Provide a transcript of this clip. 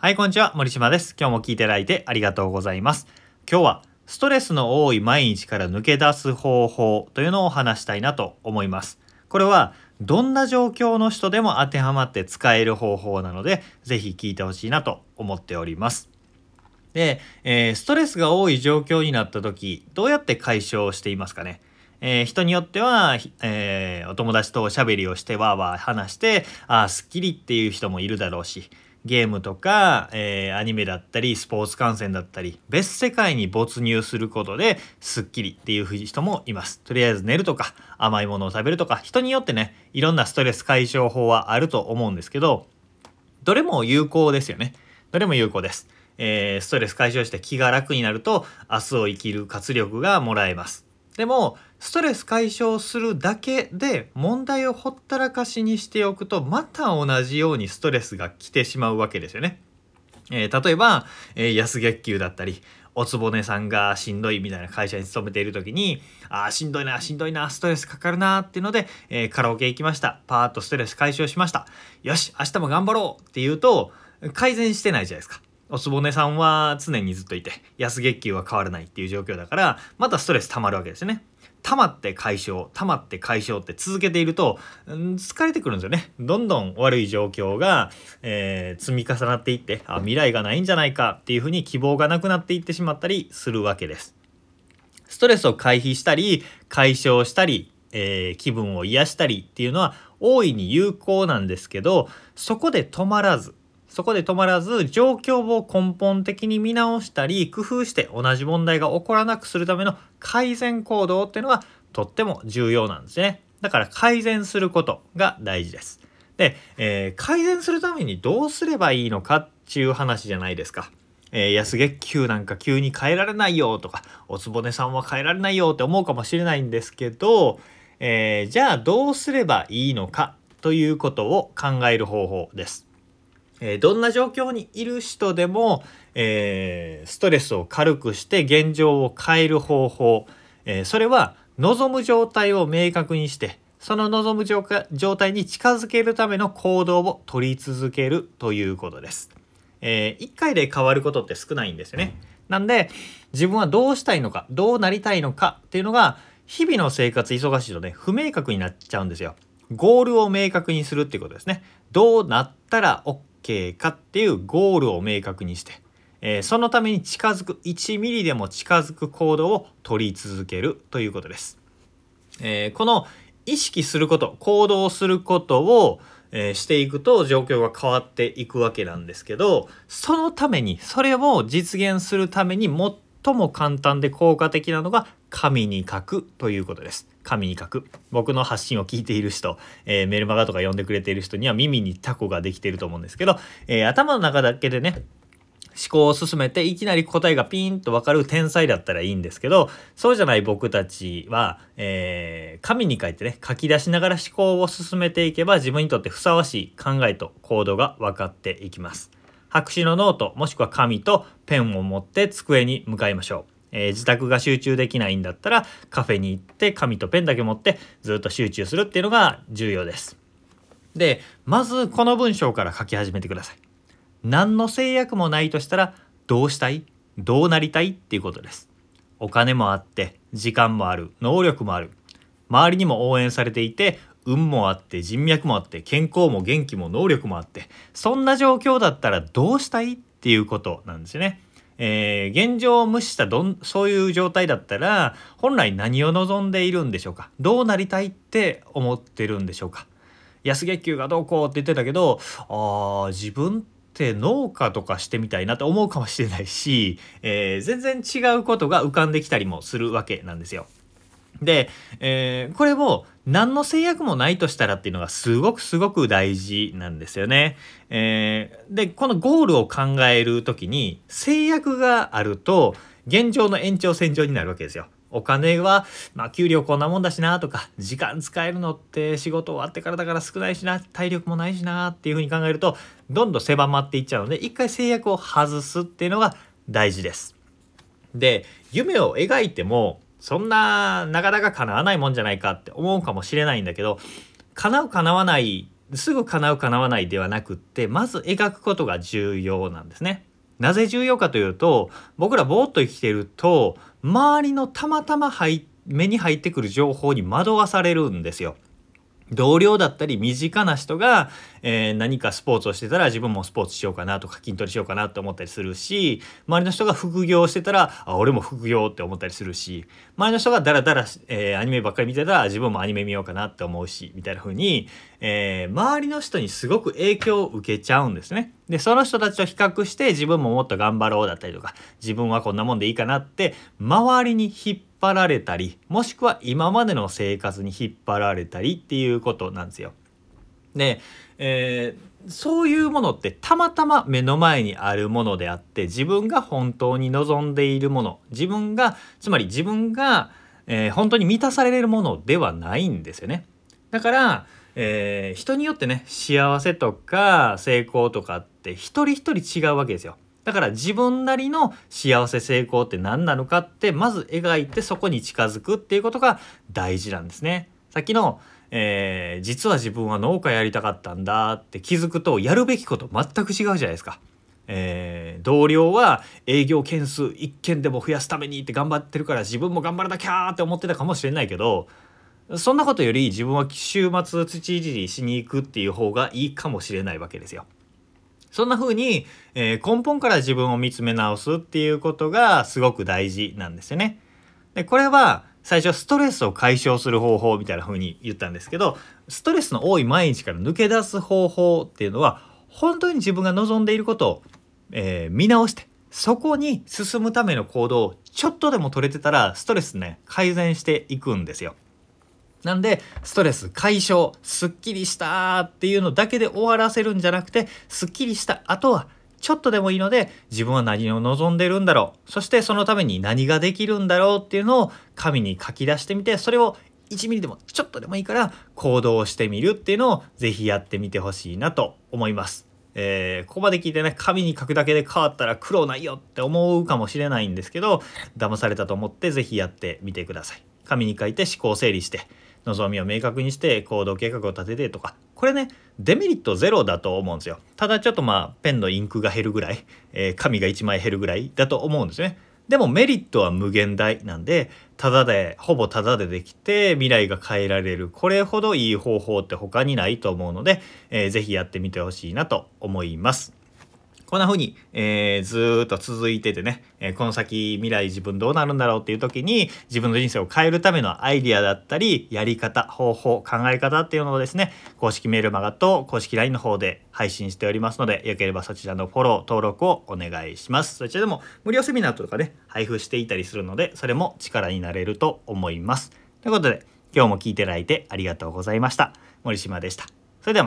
はい、こんにちは。森島です。今日も聞いていただいてありがとうございます。今日はストレスの多い毎日から抜け出す方法というのを話したいなと思います。これはどんな状況の人でも当てはまって使える方法なので、ぜひ聞いてほしいなと思っております。で、えー、ストレスが多い状況になった時、どうやって解消していますかね？えー、人によっては、えー、お友達とおしゃべりをしてわーわー話してああすっきりっていう人もいるだろうしゲームとか、えー、アニメだったりスポーツ観戦だったり別世界に没入することですっきりっていう人もいます。とりあえず寝るとか甘いものを食べるとか人によってねいろんなストレス解消法はあると思うんですけどどれも有効ですよね。どれも有効です、えー、ストレス解消して気が楽になると明日を生きる活力がもらえます。でもストレス解消するだけで問題をほったらかしにしておくとまた同じようにストレスが来てしまうわけですよね。えー、例えば、えー、安月給だったりおつぼねさんがしんどいみたいな会社に勤めている時にああしんどいなしんどいなストレスかかるなっていうので、えー、カラオケ行きましたパーッとストレス解消しましたよし明日も頑張ろうっていうと改善してないじゃないですか。おつぼねさんは常にずっといて安月給は変わらないっていう状況だからまたストレス溜まるわけですよね。溜まって解消溜まって解消って続けていると、うん、疲れてくるんですよねどんどん悪い状況が、えー、積み重なっていってあ未来がないんじゃないかっていうふうに希望がなくなっていってしまったりするわけですストレスを回避したり解消したり、えー、気分を癒したりっていうのは大いに有効なんですけどそこで止まらずそこで止まらず状況を根本的に見直したり工夫して同じ問題が起こらなくするための改善行動っていうのはとっても重要なんですね。だから改善することが大事です。で、えー、改善するためにどうすればいいのかっていう話じゃないですか。えー、安月給なんか急に変えられないよとかおつぼねさんは変えられないよって思うかもしれないんですけど、えー、じゃあどうすればいいのかということを考える方法です。えー、どんな状況にいる人でも、えー、ストレスを軽くして現状を変える方法、えー、それは望む状態を明確にしてその望む状態に近づけるための行動を取り続けるということです。えー、1回で変わることって少ないんですよね。なんで自分はどうしたいのかどうなりたいのかっていうのが日々の生活忙しいとね不明確になっちゃうんですよ。ゴールを明確にするっていうことですね。どうなったら OK 経かっていうゴールを明確にして、えー、そのために近づく1ミリでも近づく行動を取り続けるということです。えー、この意識すること行動することを、えー、していくと状況が変わっていくわけなんですけどそのためにそれを実現するために最も簡単で効果的なのが紙に書くということです。紙に書く僕の発信を聞いている人、えー、メルマガとか読んでくれている人には耳にタコができていると思うんですけど、えー、頭の中だけでね思考を進めていきなり答えがピーンと分かる天才だったらいいんですけどそうじゃない僕たちは、えー、紙に書いてね書き出しながら思考を進めていけば自分にとってふさわしい考えと行動が分かっていきます。白紙のノートもしくは紙とペンを持って机に向かいましょう。えー、自宅が集中できないんだったらカフェに行って紙とペンだけ持ってずっと集中するっていうのが重要です。でまずこの文章から書き始めてください。何の制約もないとしたらどうしたい？どうなりたい？っていうことです。お金もあって時間もある能力もある周りにも応援されていて運もあって人脈もあって健康も元気も能力もあってそんな状況だったらどうしたい？っていうことなんですよね。えー、現状を無視したどんそういう状態だったら本来何を望んでいるんでしょうか？どうなりたいって思ってるんでしょうか？安月給がどうこうって言ってたけどあ自分って農家とかしてみたいなと思うかもしれないし、えー、全然違うことが浮かんできたりもするわけなんですよ。で、えー、これを何の制約もないとしたらっていうのがすごくすごく大事なんですよね。えー、でこのゴールを考える時に制約があると現状の延長線上になるわけですよ。お金は、まあ、給料こんなもんだしなとか時間使えるのって仕事終わってからだから少ないしな体力もないしなっていうふうに考えるとどんどん狭まっていっちゃうので一回制約を外すっていうのが大事です。で夢を描いてもそんななかなか叶わないもんじゃないかって思うかもしれないんだけど叶う叶わないすぐ叶う叶わないではなくってまず描くことが重要なんですね。なぜ重要かというと僕らぼーっと生きてると周りのたまたま目に入ってくる情報に惑わされるんですよ。同僚だったり身近な人が、えー、何かスポーツをしてたら自分もスポーツしようかなとか筋トレしようかなって思ったりするし周りの人が副業してたらあ俺も副業って思ったりするし周りの人がダラダラ、えー、アニメばっかり見てたら自分もアニメ見ようかなって思うしみたいな風に、えー、周りの人にすごく影響を受けちゃうんですね。でその人たちと比較して自分ももっと頑張ろうだったりとか自分はこんなもんでいいかなって周りに引っ張られたりもしくは今までの生活に引っ張られたりっていうことなんですよ。で、えー、そういうものってたまたま目の前にあるものであって自分が本当に望んでいるもの自分がつまり自分が、えー、本当に満たされるものではないんですよね。だから、えー、人によってね幸せとか成功とかって一人一人違うわけですよ。だから自分なりの幸せ成功って何なのかってまず描いてそこに近づくっていうことが大事なんですね。さっきの、えー、実は自分は農家やりたかったんだって気づくとやるべきこと全く違うじゃないですか。えー、同僚は営業件数1件でも増やすためにって頑張ってるから自分も頑張らなきゃって思ってたかもしれないけどそんなことより自分は週末土いじりしに行くっていう方がいいかもしれないわけですよ。そんな風に、えー、根本から自分を見つめ直すっていうことがすごく大事なんですよね。でこれは最初ストレスを解消する方法みたいな風に言ったんですけどストレスの多い毎日から抜け出す方法っていうのは本当に自分が望んでいることを、えー、見直してそこに進むための行動をちょっとでも取れてたらストレスね改善していくんですよ。なんでストレス解消すっきりしたっていうのだけで終わらせるんじゃなくてすっきりした後はちょっとでもいいので自分は何を望んでるんだろうそしてそのために何ができるんだろうっていうのを紙に書き出してみてそれを1ミリでもちょっとでもいいから行動してみるっていうのを是非やってみてほしいなと思います。えー、ここまで聞いてね紙に書くだけで変わったら苦労ないよって思うかもしれないんですけど騙されたと思って是非やってみてください。紙に書いて思考整理して望みを明確にして行動計画を立ててとか。これねデメリットゼロだと思うんですよ。ただちょっとまあペンのインクが減るぐらい、えー、紙が1枚減るぐらいだと思うんですね。でもメリットは無限大なんでただでほぼただでできて未来が変えられる。これほどいい方法って他にないと思うので、えー、ぜひやってみてほしいなと思います。こんな風に、えー、ずっと続いててね、えー、この先未来自分どうなるんだろうっていう時に自分の人生を変えるためのアイディアだったりやり方方法考え方っていうのをですね公式メールマガと公式 LINE の方で配信しておりますのでよければそちらのフォロー登録をお願いします。そちらでも無料セミナーとかね配布していたりするのでそれも力になれると思います。ということで今日も聞いていただいてありがとうございました。森島でした。それではまた。